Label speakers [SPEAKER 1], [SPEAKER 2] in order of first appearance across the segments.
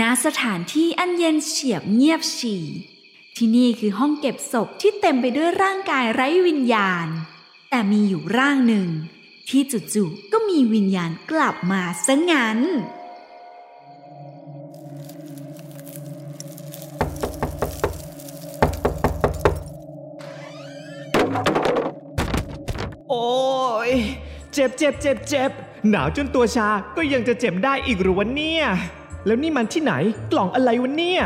[SPEAKER 1] ณสถานที่อันเย็นเฉียบเงียบฉี่ ที่นี่คือห้องเก็บศพที่เต็มไปด้วยร่างกายไร้วิญญาณ แต่มีอยู่ร่างหนึ่ง ที่จู่ๆก็มีวิญญาณกลับมาซะงั้น
[SPEAKER 2] โอ้ย เจ็บเจ็บเจ็บเจ็บหนาวจนตัวชาก็ยังจะเจ็บได้อีกหรือวะเนี่ย แล้วนี่มันที่ไหนกล่องอะไรวะเนี่ย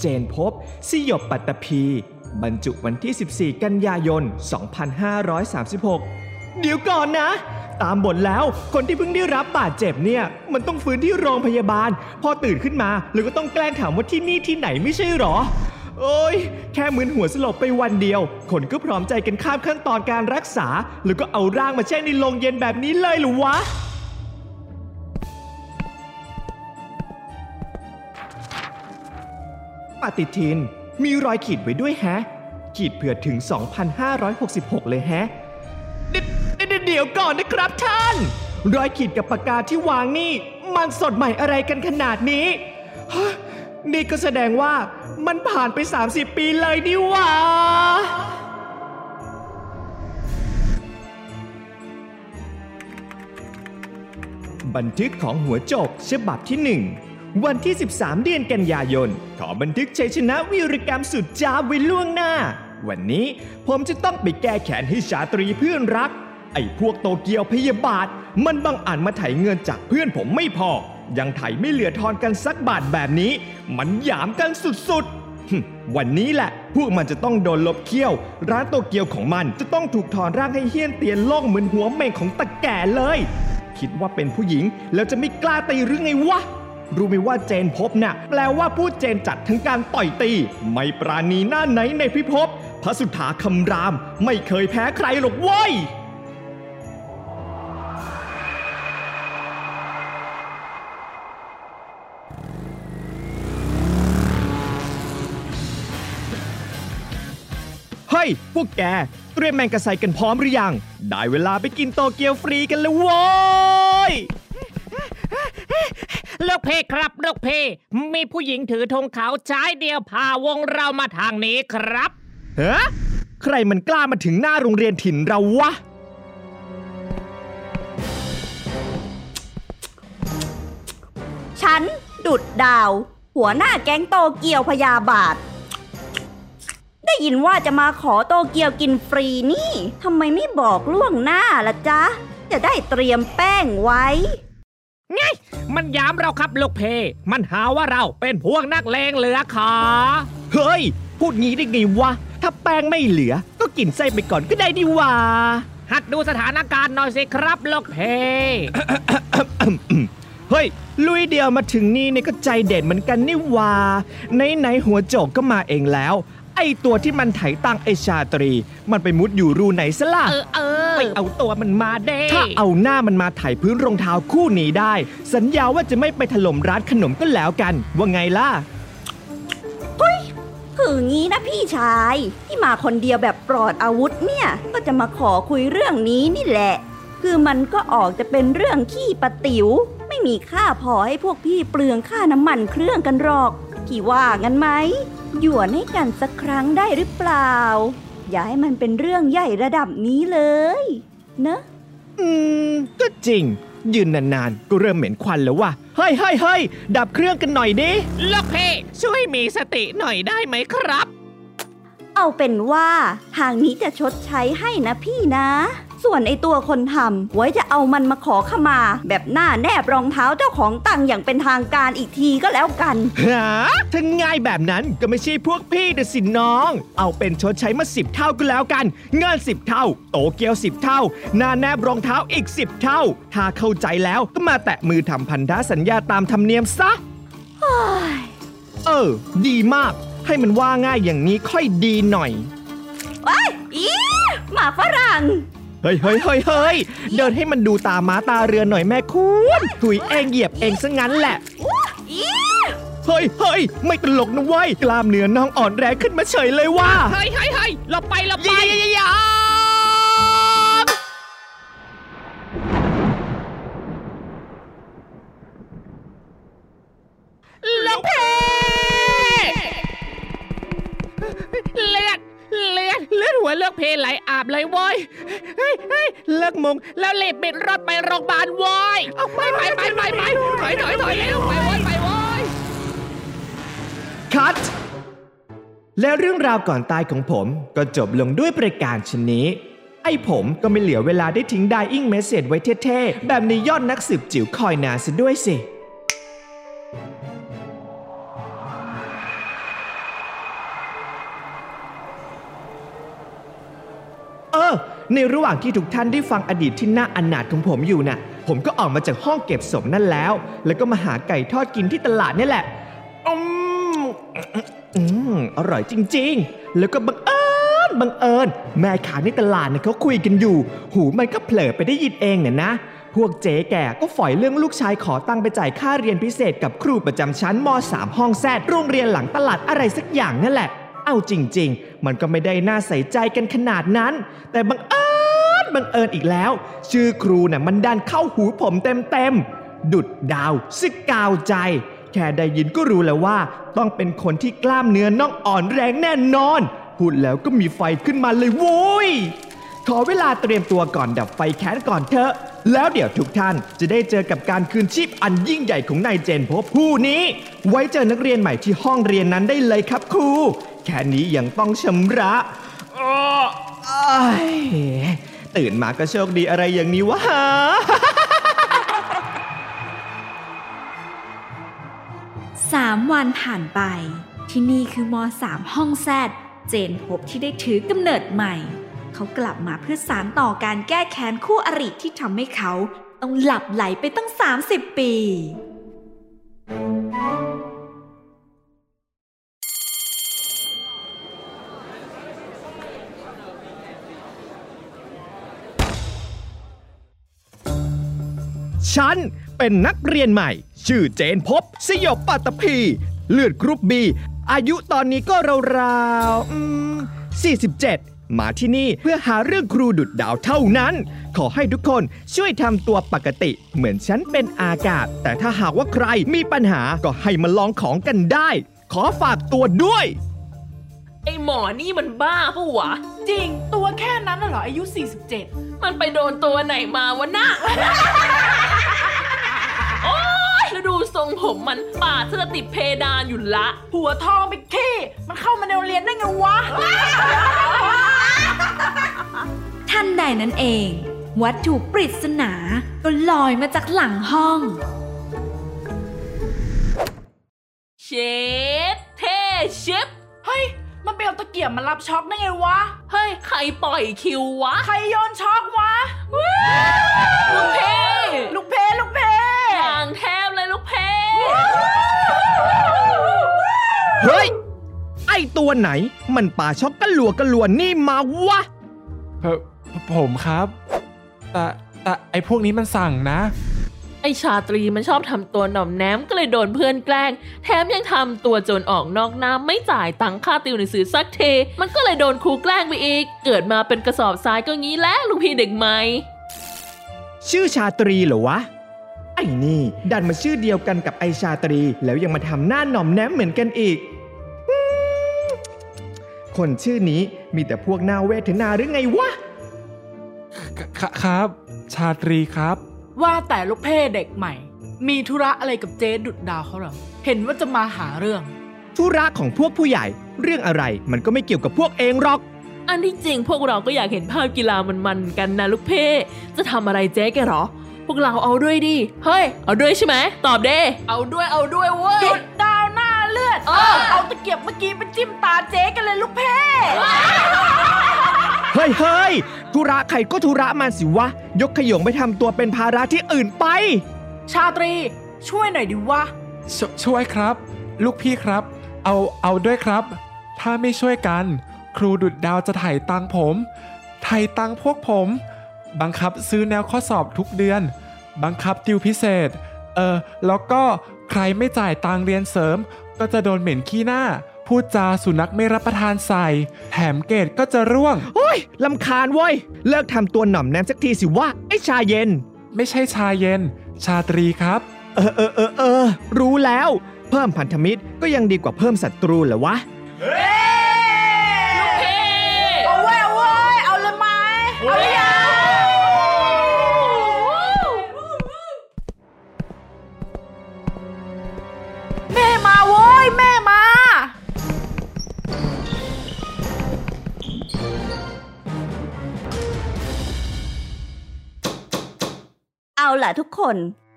[SPEAKER 2] เจนพบสยบปัตตภีบรรจุวันที่ 14 กันยายน 2536 เดี๋ยวก่อนนะ ตามบทแล้วคนที่เพิ่งได้รับบาดเจ็บเนี่ย มันต้องฟื้นที่โรงพยาบาล พอตื่นขึ้นมาแล้วก็ต้องแกล้งถามว่าที่นี่ที่ไหนไม่ใช่หรอ โอ้ย แค่มึนหัวสลบไปวันเดียว คนก็พร้อมใจกันข้ามขั้นตอนการรักษาแล้วก็เอาร่างมาแช่ในโรงเย็นแบบนี้เลยหรือวะ ฏิทิน มีรอยขีดไว้ด้วยแฮะ ขีดเผื่อถึง 2,566 เลยแฮะเดเดเดี๋ยวก่อนนะครับท่าน รอยขีดกับปากกาที่วางนี่ มันสดใหม่อะไรกันขนาดนี้ฮะนี่ก็แสดงว่ามันผ่านไป 30 ปีเลยดิหว่าบันทึกของหัวโจกฉบับที่1 วันที่ 13 เดือนกันยายน ขอบันทึกชัยชนะวีรกรรมสุดจ้าไว้ล่วงหน้า วันนี้ผมจะต้องไปแก้แค้นให้ชาตรีเพื่อนรัก ไอ้พวกโตเกียวพยาบาท มันบังอาจมาไถเงินจากเพื่อนผมไม่พอ ยังไถไม่เหลือทอนกันสักบาทแบบนี้ มันหยามกันสุดๆ วันนี้แหละ พวกมันจะต้องโดนลบเคี้ยว ร้านโตเกียวของมันจะต้องถูกถอนร่างให้เฮี้ยนเตียนล่องเหมือนหัวเม่งของตะแก่เลย คิดว่าเป็นผู้หญิงแล้วจะไม่กล้าตีหรือไงวะ รู้ไหมว่าเจนพบน่ะแปลว่าผู้เจนจัดทั้งการต่อยตี ไม่ปราณีหน้าไหนในพิภพพระสุธาคำราม ไม่เคยแพ้ใครหรอกเว้ยเฮ้ย พวกแก เตรียมแมงกะไซกันพร้อมหรือยัง ได้เวลาไปกินโตเกียวฟรีกันแล้วโว้ย
[SPEAKER 3] ลูกเพครับลูกเพ มีผู้หญิงถือธงขาวชายเดียวพาวงเรามาทางนี้ครับ
[SPEAKER 2] ฮะใครมันกล้ามาถึงหน้าโรงเรียนถิ่นเราวะ
[SPEAKER 4] ฉัน ดุดดาว หัวหน้าแก๊งโตเกียวพยาบาท ได้ยินว่าจะมาขอโตเกียวกินฟรีนี่ทำไมไม่บอกล่วงหน้าล่ะจ๊ะ จะได้เตรียมแป้งไว้
[SPEAKER 3] ไงมันย้ำเราครับลูกเพ มันหาว่าเราเป็นพวกนักเลงเหลือขา
[SPEAKER 2] เฮ้ย พูดงี้ได้ไงวะ ถ้าแป้งไม่เหลือ ก็กินไส้ไปก่อนก็ได้ดีหว่า
[SPEAKER 3] หัดดูสถานการณ์หน่อยสิครับลูกเพ
[SPEAKER 2] เฮ้ย ลุยเดียวมาถึงนี่เนี่ยก็ใจเด็ดเหมือนกันนี่หว่าไหนไหนๆหัวโจกก็มาเองแล้ว ไอตัวที่มันไถตังไอชาตรี มันไปมุดอยู่รูไหนซะล่ะ
[SPEAKER 3] เออเออ
[SPEAKER 2] ไปเอาตัวมันมา
[SPEAKER 3] เด้
[SPEAKER 2] ถ้าเอาหน้ามันมาไถพื้นรองเท้าคู่นี้ได้ สัญญาว่าจะไม่ไปถล่มร้านขนมก็แล้วกัน ว่าไงล่ะ
[SPEAKER 4] คืองี้นะพี่ชาย ที่มาคนเดียวแบบปลอดอาวุธเนี่ย ก็จะมาขอคุยเรื่องนี้นี่แหละ คือมันก็ออกจะเป็นเรื่องขี้ปะติ๋วไม่มีค่าพอให้พวกพี่เปลืองค่าน้ำมันเครื่องกันหรอกพี่ว่างั้นไหม หยวนให้กันสักครั้งได้หรือเปล่า อย่าให้มันเป็นเรื่องใหญ่ระดับนี้เลยเนอะ
[SPEAKER 2] อืม ก็จริง ยืนนานๆ ก็เริ่มเหม็นควันแล้วว่ะเฮ้ยเฮ้ยเฮ้ยดับเครื่องกันหน่อยดิ
[SPEAKER 3] ลูกเพช่วยมีสติหน่อยได้ไหมครับ
[SPEAKER 4] เอาเป็นว่า ทางนี้จะชดใช้ให้นะพี่นะ ส่วนไอตัวคนทำไว้จะเอามันมาขอขมา แบบหน้าแนบรองเท้าเจ้าของตังอย่างเป็นทางการอีกทีก็แล้วกัน
[SPEAKER 2] หาถ้าง่ายแบบนั้นก็ไม่ใช่พวกพี่แต่สิน้อง เอาเป็นชดใช้มาสิบเท่าก็แล้วกัน เงินสิบเท่า โตเกียวสิบเท่า หน้าแนบรองเท้าอีกสิบเท่า ถ้าเข้าใจแล้วก็มาแตะมือทำพันธสัญญาตามธรรมเนียมซะเออ ดีมาก ให้มันว่าง่ายอย่างนี้ค่อยดีหน่อย
[SPEAKER 4] ว้ายอีหมาฝรั่ง
[SPEAKER 2] เฮ้ยเฮ้ยเฮ้ยเฮ้ยเดินให้มันดูตาม้าตาเรือหน่อยแม่คุณถุยเองเหยียบเองซะงั้นแหละ
[SPEAKER 4] อี
[SPEAKER 2] เฮ้ยเฮ้ยไม่ตลกนะเว้ยกล้ามเนื้อน้องอ่อนแรงขึ้นมาเฉยเลยว่า
[SPEAKER 3] เฮ้ยเฮ้ยเฮ้ยเราไปเราไป เลยเว้ยเฮ้ยเฮ้ยเลิกมุงแล้วรีบบิดรถไปโรงพยาบาลเว้ยเอาไปไปไปไปไปถอยถอยถอยเร็วไปเว้ยไปเว้ย
[SPEAKER 2] คัดและเรื่องราวก่อนตายของผมก็จบลงด้วยประการชนนี้ ไอ้ผมก็ไม่เหลือเวลาได้ทิ้งไดอิงเมสเซจไว้เท่ๆ แบบในยอดนักสืบจิ๋วคอยนานซะด้วยสิ ในระหว่างที่ทุกท่านได้ฟังอดีตที่น่าอนาถของผมอยู่น่ะ ผมก็ออกมาจากห้องเก็บศพนั่นแล้ว แล้วก็มาหาไก่ทอดกินที่ตลาดนี่แหละอืมอืมอร่อยจริง ๆ แล้วก็บังเอิญบังเอิญ แม่ค้าในตลาดเนี่ยเขาคุยกันอยู่ หูมันก็เผลอไปได้ยินเองเนี่ยนะ พวกเจ๊แก่ก็ฝอยเรื่องลูกชายขอตังค์ไปจ่ายค่าเรียนพิเศษกับครูประจำชั้นม .3 ห้องแซดโรงเรียนหลังตลาดอะไรสักอย่างนั่นแหละเอาจริง ๆ มันก็ไม่ได้น่าใส่ใจกันขนาดนั้น แต่บังเอิญ บังเอิญอีกแล้ว ชื่อครูน่ะมันดันเข้าหูผมเต็มๆ ดุดดาวซึกกาวใจ แค่ได้ยินก็รู้แล้วว่า ต้องเป็นคนที่กล้ามเนื้อน่องอ่อนแรงแน่นอน พูดแล้วก็มีไฟขึ้นมาเลยโว้ยขอเวลาเตรียมตัวก่อนดับไฟแค้นก่อนเถอะ แล้วเดี๋ยวทุกท่านจะได้เจอกับการคืนชีพอันยิ่งใหญ่ของนายเจนพบผู้นี้ ไว้เจอนักเรียนใหม่ที่ห้องเรียนนั้นได้เลยครับครู แค่นี้ยังต้องชำระอ้ออ้าย ตื่นมาก็โชคดีอะไรอย่างนี้วะ
[SPEAKER 1] สามวันผ่านไป ที่นี่คือมสามห้องแซดเจนพบที่ได้ถือกำเนิดใหม่ เขากลับมาเพื่อสารต่อการแก้แค้นคู่อริที่ทำให้เขา ต้องหลับไหลไปตั้ง 30 ปี
[SPEAKER 2] ฉัน เป็นนักเรียนใหม่ ชื่อเจนพบ สยบปัตตภีเลือดกรุ๊ปบี อายุตอนนี้ก็ราวๆ47 มาที่นี่เพื่อหาเรื่องครูดุดดาวเท่านั้น ขอให้ทุกคนช่วยทำตัวปกติ เหมือนฉันเป็นอากาศ แต่ถ้าหากว่าใครมีปัญหาก็ให้มาลองของกันได้ ขอฝากตัวด้วย
[SPEAKER 5] ไอหมอนี่มันบ้าปะวะ
[SPEAKER 6] จริงตัวแค่นั้นน่ะเหรออายุ 47
[SPEAKER 5] มันไปโดนตัวไหนมาวะน่ะ ทรงผมมันปาดจะติดเพดานอยู่ละ
[SPEAKER 6] หัวทองไปขี้มันเข้ามาในโรงเรียนได้ไงวะ
[SPEAKER 1] ท่านใดนั้นเอง วัตถุปริศนาก็ลอยมาจากหลังห้อง
[SPEAKER 5] เชดเท่ชิป
[SPEAKER 6] เฮ้ย มันไปเอาตะเกียบมารับช็อกได้ไงวะ
[SPEAKER 5] เฮ้ย ใครปล่อยคิววะ
[SPEAKER 6] ใครโยนช็อกวะ
[SPEAKER 5] ลูกเพ่
[SPEAKER 2] ไอตัวไหน มันป่าช็อกกะหลัวกะหลวนนี่มาวะ
[SPEAKER 7] เอ่อผมครับ แต่แต่ไอพวกนี้มันสั่งนะ
[SPEAKER 5] ไอชาตรีมันชอบทำตัวหน่อมแนมก็เลยโดนเพื่อนแกล้ง แถมยังทำตัวโจรออกนอกน้ำไม่จ่ายตังค่าติวหนังสือสักเท มันก็เลยโดนครูแกล้งไปอีก เกิดมาเป็นกระสอบทรายก็งี้แหละลูกพี่เด็กใหม่
[SPEAKER 2] ชื่อชาตรีเหรอวะไอ้นี่ ดันมาชื่อเดียวกันกับไอชาตรี แล้วยังมาทำหน้าหน่อมแนมเหมือนกันอีกอืม คนชื่อนี้มีแต่พวกหน้าเวทนาหรือไงวะ
[SPEAKER 7] คครับ ชาตรีครับ
[SPEAKER 6] ว่าแต่ลูกเพเด็กใหม่ มีธุระอะไรกับเจ๊ดุดดาวเขาเหรอ เห็นว่าจะมาหาเรื่อง
[SPEAKER 2] ธุระของพวกผู้ใหญ่ เรื่องอะไรมันก็ไม่เกี่ยวกับพวกเองหรอก
[SPEAKER 5] อันที่จริงพวกเราก็อยากเห็นภาพกีฬามันๆกันนะลูกเพ่จะทำอะไรเจ๊แกเหรอพวกเราเอาด้วยดิ เฮ้ย เอาด้วยใช่ไหม ตอบเด้
[SPEAKER 6] เอาด้วย เอาด้วยเว้ย ดุดดาวหน้า เลือด
[SPEAKER 5] เออ
[SPEAKER 6] เอาตะเกียบเมื่อกี้ไปจิ้มตาเจ๊กันเลยลูกเพ่
[SPEAKER 2] เฮ้ยเฮ้ยธุระใครก็ธุระมันสิวะ ยกขยงไปทำตัวเป็นภาระที่อื่นไป
[SPEAKER 6] ชาตรี ช่วยหน่อยดิวะ
[SPEAKER 7] ชช่วยครับ ลูกพี่ครับ เอาเอาด้วยครับ ถ้าไม่ช่วยกัน ครูดุดดาวจะถ่ายตังค์ผมถ่ายตังค์พวกผม บังคับซื้อแนวข้อสอบทุกเดือน บังคับติวพิเศษ เออแล้วก็ใครไม่จ่ายตังค์เรียนเสริม ก็จะโดนเหม็นขี้หน้า พูดจาสุนัขไม่รับประทานใส่ แถมเกรดก็จะร่วง
[SPEAKER 2] โอ้ยลำคาญเว้ย เลิกทำตัวหน่อมแนมสักทีสิวะ ไอ้ชาเย็น
[SPEAKER 7] ไม่ใช่ชาเย็น ชาตรีครับ
[SPEAKER 2] เออเออเออเออ รู้แล้ว เพิ่มพันธมิตรก็ยังดีกว่าเพิ่มศัตรูเหรอวะ
[SPEAKER 6] เอ
[SPEAKER 4] เอาล่ะทุกคน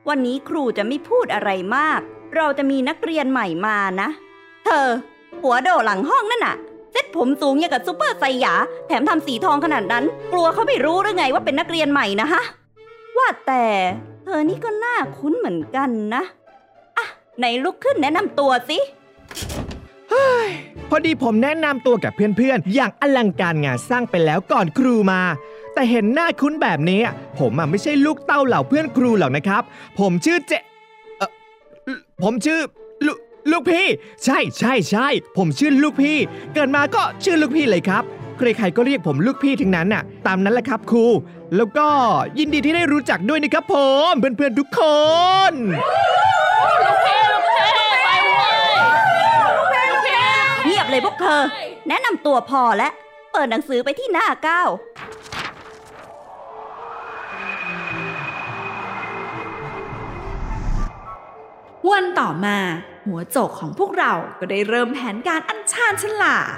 [SPEAKER 4] วันนี้ครูจะไม่พูดอะไรมาก เราจะมีนักเรียนใหม่มานะ เธอ หัวโดดหลังห้องนั่นน่ะ เซ็ตผมสูงอย่างกับซูเปอร์ไซยา แถมทำสีทองขนาดนั้น กลัวเขาไม่รู้หรือไงว่าเป็นนักเรียนใหม่นะฮะ ว่าแต่ เธอนี่ก็น่าคุ้นเหมือนกันนะอะไหนลุกขึ้นแนะนำตัวสิ
[SPEAKER 2] พอดีผมแนะนำตัวกับเพื่อนๆ อย่างอลังการงานสร้างไปแล้วก่อนครูมา แต่เห็นหน้าคุ้นแบบนี้ผมอะไม่ใช่ลูกเต้าเหล่าเพื่อนครูหรอกนะครับ ผมชื่อเจเออผมชื่อลูลูกพี่ ใช่ใช่ใช่ผมชื่อลูกพี่ เกิดมาก็ชื่อลูกพี่เลยครับใครๆก็เรียกผมลูกพี่ทั้งนั้นน่ะ ตามนั้นแหละครับครู แล้วก็ยินดีที่ได้รู้จักด้วยนะครับผมเพื่อนๆทุกคน
[SPEAKER 4] เงียบเลยพวกเธอ แนะนำตัวพอแล้ว เปิดหนังสือไปที่หน้าเก้า
[SPEAKER 1] วันต่อมาหัวโจกของพวกเราก็ได้เริ่มแผนการอัญชานฉลาด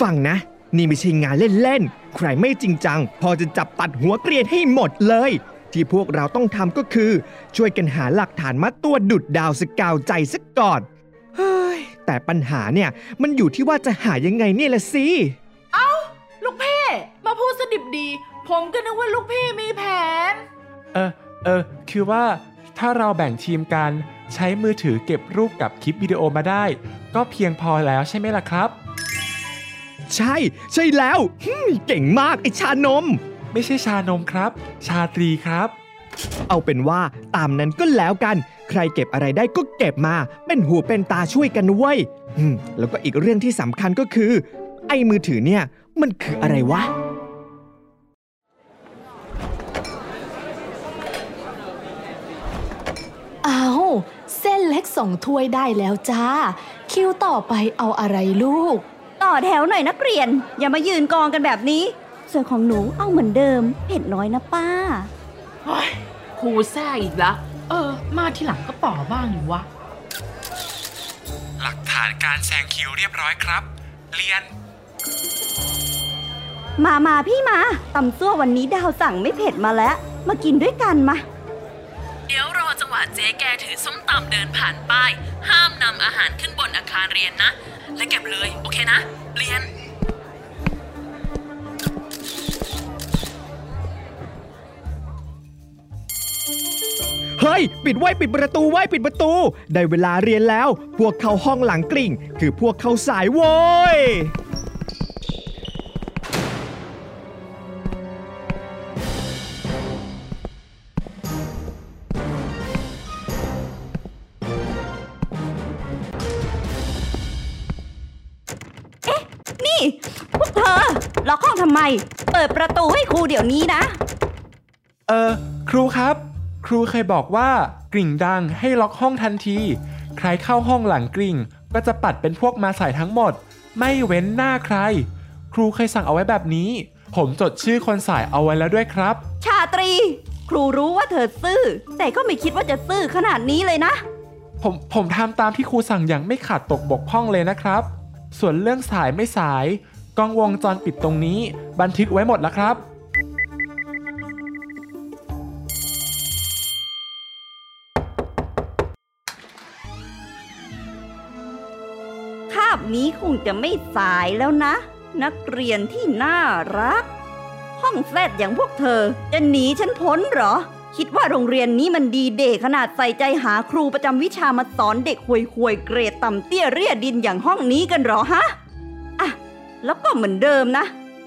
[SPEAKER 2] ฟังนะ นี่ไม่ใช่งานเล่นๆ ใครไม่จริงจัง พอจะจับตัดหัวเกรียนให้หมดเลย ที่พวกเราต้องทำก็คือ ช่วยกันหาหลักฐานมัดตัวดุดดาวสกาวใจสักก่อน เฮ้ย แต่ปัญหาเนี่ย มันอยู่ที่ว่าจะหายังไงเนี่ยละสิ
[SPEAKER 6] ผมก็นึกว่าลูกเพ่มีแผน
[SPEAKER 7] เออ เออ คือว่าถ้าเราแบ่งทีมกัน ใช้มือถือเก็บรูปกับคลิปวิดีโอมาได้ ก็เพียงพอแล้วใช่ไหมล่ะครับ
[SPEAKER 2] ใช่ ใช่แล้วฮึ่มเก่งมากไอชานม
[SPEAKER 7] ไม่ใช่ชานมครับ ชาตรีครับ
[SPEAKER 2] เอาเป็นว่าตามนั้นก็แล้วกัน ใครเก็บอะไรได้ก็เก็บมา เป็นหูเป็นตาช่วยกันนะเว้ยอืมแล้วก็อีกเรื่องที่สำคัญก็คือ ไอ้มือถือเนี่ย มันคืออะไรวะ
[SPEAKER 8] อาเส้นเล็กสองถ้วยได้แล้วจ้า คิวต่อไปเอาอะไรลูก
[SPEAKER 4] ต่อแถวหน่อยนักเรียน อย่ามายืนกองกันแบบนี้ ส่วนของหนูเอาเหมือนเดิม เผ็ดน้อยนะป้า
[SPEAKER 6] เฮ้ยครูแซ่อีกละเออ มาทีหลังก็ต่อบ้างอยู่วะ
[SPEAKER 7] หลักฐานการแซงคิวเรียบร้อยครับ เรียน
[SPEAKER 4] มามาพี่มาตำซั่ววันนี้ดาวสั่งไม่เผ็ดมาแล้ว มากินด้วยกันมา
[SPEAKER 5] เดี๋ยวรอจังหวะเจ๊แกถือส้มตำเดินผ่านป้าย ห้ามนำอาหารขึ้นบนอาคารเรียนนะ และเก็บเลย โอเคนะ เรียน
[SPEAKER 2] เฮ้ย ปิดไว้ปิดประตูไว้ปิดประตู ได้เวลาเรียนแล้ว พวกเข้าห้องหลังกลิ่ง คือพวกเข้าสายโว้ย
[SPEAKER 4] เปิดประตูให้ครูเดี๋ยวนี้นะ
[SPEAKER 7] เออ ครูครับ ครูเคยบอกว่ากริ่งดังให้ล็อกห้องทันที ใครเข้าห้องหลังกริ่ง ก็จะปัดเป็นพวกมาใส่ทั้งหมด ไม่เว้นหน้าใคร ครูเคยสั่งเอาไว้แบบนี้ ผมจดชื่อคนสายเอาไว้แล้วด้วยครับ
[SPEAKER 4] ชาตรี ครูรู้ว่าเธอซื่อ แต่ก็ไม่คิดว่าจะซื่อขนาดนี้เลยนะ
[SPEAKER 7] ผมผมทำตามที่ครูสั่งอย่างไม่ขาดตกบกพร่องเลยนะครับ ส่วนเรื่องสายไม่สาย กล้องวงจรปิดตรงนี้ บันทึกไว้หมดแล้วครับ
[SPEAKER 4] คาบนี้คงจะไม่สายแล้วนะ นักเรียนที่น่ารัก ห้องแฟลตอย่างพวกเธอ จะหนีฉันพ้นหรอ คิดว่าโรงเรียนนี้มันดีเดขนาดใส่ใจหาครูประจำวิชามาสอนเด็กห่วยๆเกรดต่ำเตี้ยเรียดินอย่างห้องนี้กันหรอฮะ อะ แล้วก็เหมือนเดิมนะ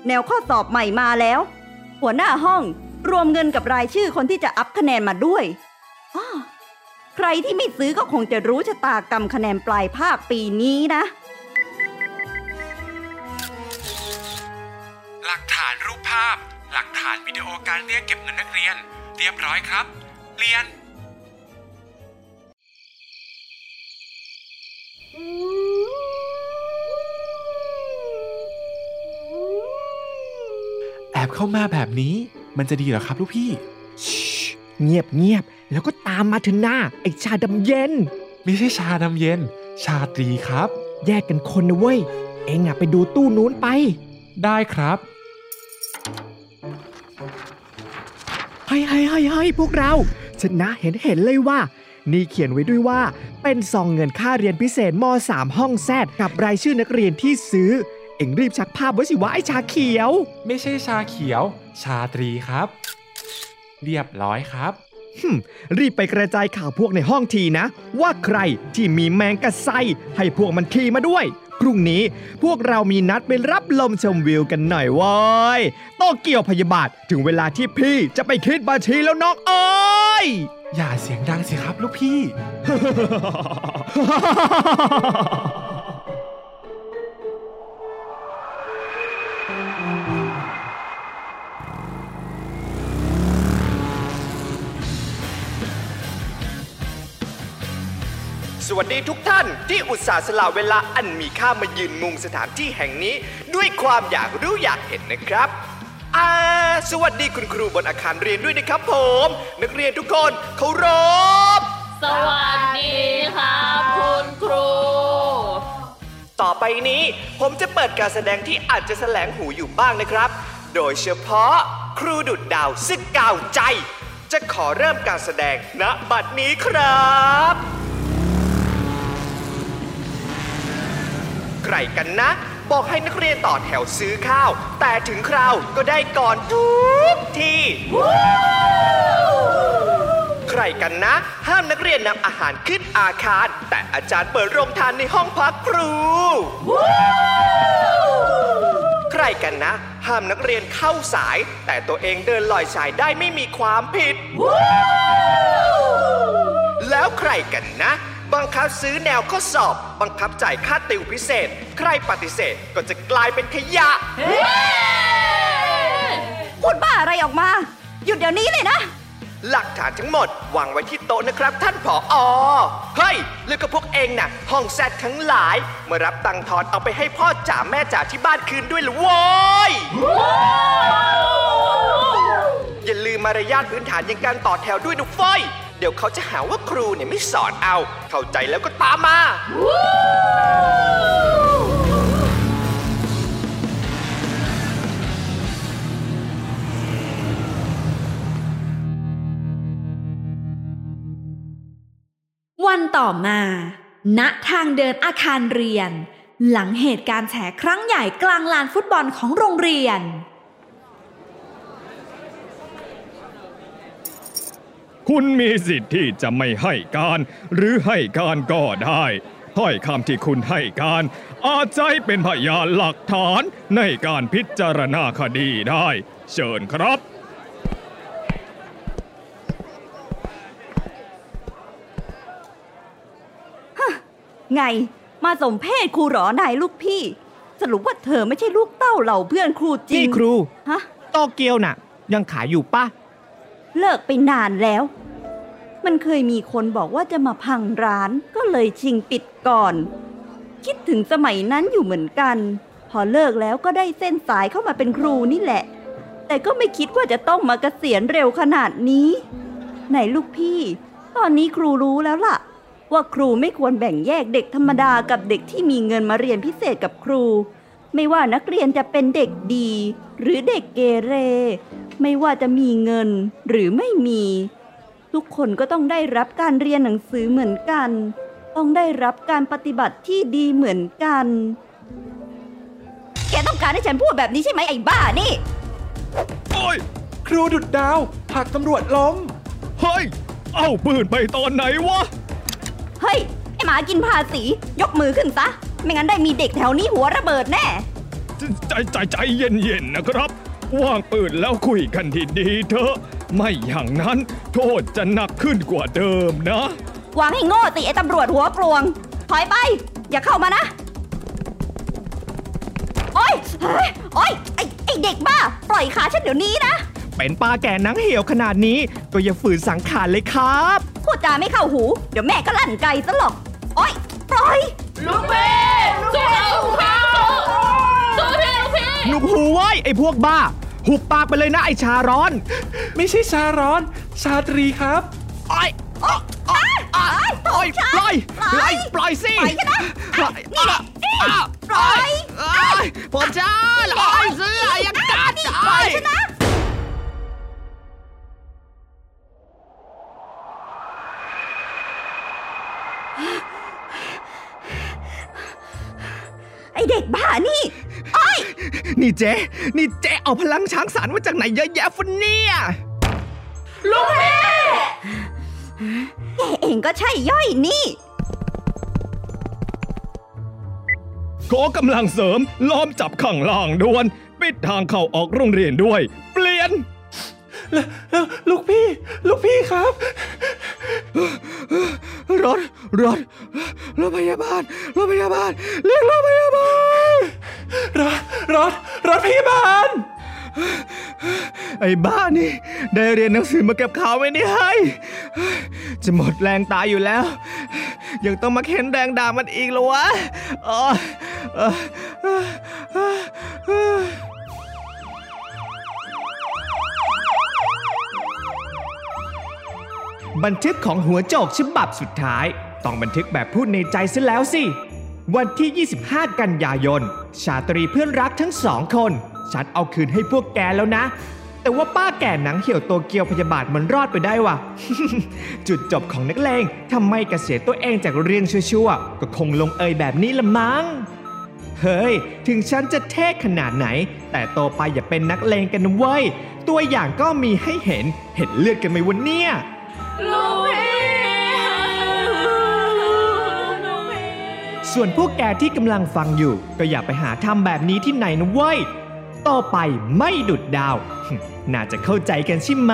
[SPEAKER 4] แนวข้อสอบใหม่มาแล้ว หัวหน้าห้องรวมเงินกับรายชื่อคนที่จะอัพคะแนนมาด้วยอ้อใครที่ไม่ซื้อก็คงจะรู้ชะตากรรมคะแนนปลายภาคปีนี้นะ
[SPEAKER 7] หลักฐานรูปภาพ หลักฐานวิดีโอการเรียกเก็บเงินนักเรียน เรียบร้อยครับ เรียนแอบเข้ามาแบบนี้ มันจะดีเหรอครับลูกพี่
[SPEAKER 2] เงียบเงียบๆแล้วก็ตามมาถึงหน้า ไอชาดำเย็น
[SPEAKER 7] ไม่ใช่ชาดำเย็น ชาตรีครับ
[SPEAKER 2] แยกกันคนนะเว้ย เองอะไปดูตู้นู้นไป
[SPEAKER 7] ได้ครับ
[SPEAKER 2] เฮ้ยเฮ้ยเฮ้ยเฮ้ยพวกเราชนะเห็นเห็นเลยว่า นี่เขียนไว้ด้วยว่า เป็นซองเงินค่าเรียนพิเศษม .3 ห้องแซดกับรายชื่อนักเรียนที่ซื้อเอ็งรีบชักภาพไว้สิวะไอชาเขียว
[SPEAKER 7] ไม่ใช่ชาเขียว ชาตรีครับ เรียบร้อยครับ
[SPEAKER 2] หึ่มรีบไปกระจายข่าวพวกในห้องทีนะ ว่าใครที่มีแมงกะไซให้พวกมันขี่มาด้วย พรุ่งนี้พวกเรามีนัดไปรับลมชมวิวกันหน่อยเว้ยโตเกียวพยาบาทถึงเวลาที่พี่จะไปคิดบัญชีแล้วน้องเอ้ย
[SPEAKER 7] อย่าเสียงดังสิครับลูกพี่
[SPEAKER 2] สวัสดีทุกท่านที่อุตส่าห์สละเวลาอันมีค่ามายืนมุงสถานที่แห่งนี้ ด้วยความอยากรู้อยากเห็นนะครับอ่าสวัสดีคุณครูบนอาคารเรียนด้วยนะครับผม นักเรียนทุกคนเคารพ
[SPEAKER 5] สวัสดีครับคุณครู
[SPEAKER 2] ต่อไปนี้ผมจะเปิดการแสดงที่อาจจะแสลงหูอยู่บ้างนะครับ โดยเฉพาะครูดุดดาวซึ่งกาวใจ จะขอเริ่มการแสดงณบัดนี้ครับ ใค รกันนะ บอกให้นักเรียนต่อแถวซื้อข้าว แต่ถึงคราวก็ได้ก่อนทุกทีใครกันนะ ห้ามนักเรียนนำอาหารขึ้นอาคาร แต่อาจารย์เปิดโรงทานในห้องพักครู ใครกันนะ ห้ามนักเรียนเข้าสาย แต่ตัวเองเดินลอยสายได้ไม่มีความผิด แล้วใครกันนะ บังคับซื้อแนวข้อสอบ บังคับจ่ายค่าติวพิเศษ ใครปฏิเสธก็จะกลายเป็นขยะ
[SPEAKER 4] พูดบ้าอะไรออกมา หยุดเดี๋ยวนี้เลยนะ
[SPEAKER 2] หลักฐานทั้งหมดวางไว้ที่โต๊ะนะครับ ท่านผออเฮ้ยแล้วก็พวกเองน่ะ ห้องแซดทั้งหลายเมื่อรับตังค์ทอนเอาไปให้พ่อจ๋าแม่จ๋าที่บ้านคืนด้วยเหรือโว้ย อย่าลืมมารยาทพื้นฐานอย่างการต่อแถวด้วยนะเฟ้ย เดี๋ยวเขาจะหาว่าครูเนี่ยไม่สอนเอา เข้าใจแล้วก็ตามมา
[SPEAKER 1] วันต่อมา ณ ทางเดินอาคารเรียน หลังเหตุการณ์แฉครั้งใหญ่กลางลานฟุตบอลของโรงเรียน
[SPEAKER 9] คุณมีสิทธิ์ที่จะไม่ให้การ หรือให้การก็ได้ถ้อยคำที่คุณให้การ อาจใช้เป็นพยานหลักฐานในการพิจารณาคดีได้ เชิญครับ
[SPEAKER 4] ไงมาสมเพศครูเหรอนายลูกพี่ สรุปว่าเธอไม่ใช่ลูกเต้าเหล่าเพื่อนครูจริง
[SPEAKER 2] นี่ครู
[SPEAKER 4] ฮะ
[SPEAKER 2] โตเกียวน่ะ ยังขายอยู่ปะ
[SPEAKER 4] เลิกไปนานแล้ว มันเคยมีคนบอกว่าจะมาพังร้านก็เลยชิงปิดก่อน คิดถึงสมัยนั้นอยู่เหมือนกัน พอเลิกแล้วก็ได้เส้นสายเข้ามาเป็นครูนี่แหละ แต่ก็ไม่คิดว่าจะต้องมาเกษียณเร็วขนาดนี้ ไหนลูกพี่ ตอนนี้ครูรู้แล้วล่ะ ว่าครูไม่ควรแบ่งแยกเด็กธรรมดากับเด็กที่มีเงินมาเรียนพิเศษกับครูไม่ว่านักเรียนจะเป็นเด็กดี หรือเด็กเกเร ไม่ว่าจะมีเงินหรือไม่มี ทุกคนก็ต้องได้รับการเรียนหนังสือเหมือนกัน ต้องได้รับการปฏิบัติที่ดีเหมือนกัน แกต้องการให้ฉันพูดแบบนี้ใช่ไหมไอ้บ้านี่
[SPEAKER 9] โอ้ย
[SPEAKER 7] ครูดุดดาวผลักตำรวจล้ม
[SPEAKER 9] เฮ้ย เอาปืนไปตอนไหนวะ
[SPEAKER 4] เฮ้ย ไอหมากินภาษียกมือขึ้นซะ ไม่งั้นได้มีเด็กแถวนี้หัวระเบิดแน่
[SPEAKER 9] ใจใจใจเย็นๆนะครับ วางปืนแล้วคุยกันดีๆเถอะ ไม่อย่างนั้นโทษจะหนักขึ้นกว่าเดิมนะ
[SPEAKER 4] วางให้โง่สิไอตำรวจหัวกลวง ถอยไป อย่าเข้ามานะ โอ๊ยเฮ้ยโอ๊ยไอไอเด็กบ้า ปล่อยขาฉันเดี๋ยวนี้นะ
[SPEAKER 2] เป็นปลาแก่หนังเหี่ยวขนาดนี้ ก็อย่าฝืนสังขารเลยครับ
[SPEAKER 4] พูดจาไม่เข้าหู เดี๋ยวแม่ก็ลั่นไกซะหรอก โอ๊ย ปล่อย
[SPEAKER 5] ลูกพี่สู้ๆลูกพี่สู้พี่ลูกพี่
[SPEAKER 2] หนุกหูไว้ไอ้พวกบ้า หุบปากไปเลยนะไอ้ชาร้อน
[SPEAKER 7] ไม่ใช่ชาร้อน ชาตรีครับ
[SPEAKER 2] โอ้ยโอ้ยโอ้ยโอ้ยปล่อยปล่อยปล่อยปล่อยสิ
[SPEAKER 4] ปล่อยฉันนะ
[SPEAKER 2] ปล่อย
[SPEAKER 4] นี่แหละ
[SPEAKER 2] อ้าว
[SPEAKER 4] ปล่อย
[SPEAKER 2] โอ้ยผมจะปล่อยเสื้อยังกัด
[SPEAKER 4] ปล่อยฉันนะไอเด็กบ้านี่โอ้ย
[SPEAKER 2] นี่เจ๊ นี่เจ๊เอาพลังช้างสารมาจากไหนเยอะแยะฟุนเนี่ย
[SPEAKER 4] แกเองก็ใช่ย่อยนี่
[SPEAKER 9] ขอกำลังเสริมล้อมจับข้างล่างด่วน ปิดทางเข้าออกโรงเรียนด้วย เปลี่ยน
[SPEAKER 7] แล้วแล้วลูกพี่ ลูกพี่ครับ
[SPEAKER 2] รถรถรถพยาบาลรถพยาบาลเรียกรถพยาบาล
[SPEAKER 7] รถ รถ รถพยาบาล
[SPEAKER 2] ไอ้บ้านี่ ได้เรียนหนังสือมาเก็บข่าวไว้นี่ให้ จะหมดแรงตายอยู่แล้ว ยังต้องมาเค้นแรงด่ามันอีกเหรอวะอ๋อบันทึกของหัวโจกฉบับสุดท้าย ต้องบันทึกแบบพูดในใจซะแล้วสิ วันที่ 25 กันยายน ชาตรีเพื่อนรักทั้งสองคน ฉันเอาคืนให้พวกแกแล้วนะ แต่ว่าป้าแก่หนังเหี่ยวโตเกียวพยาบาทมันรอดไปได้ว่ะจุดจบของนักเลงทำไมเกษียณตัวเองจากเรื่องชั่วๆ ก็คงลงเอยแบบนี้ละมั้งเฮ้ย ถึงฉันจะเท่ขนาดไหน แต่โตไปอย่าเป็นนักเลงกันเว้ย ตัวอย่างก็มีให้เห็น เห็นเลือดกันไหมวันเนี้ย
[SPEAKER 5] ลูกพี่
[SPEAKER 2] ส่วนพวกแกที่กำลังฟังอยู่ ก็อย่าไปหาทำแบบนี้ที่ไหนนะเว้ย ต่อไปไม่ดุดดาว น่าจะเข้าใจกันใช่ไหม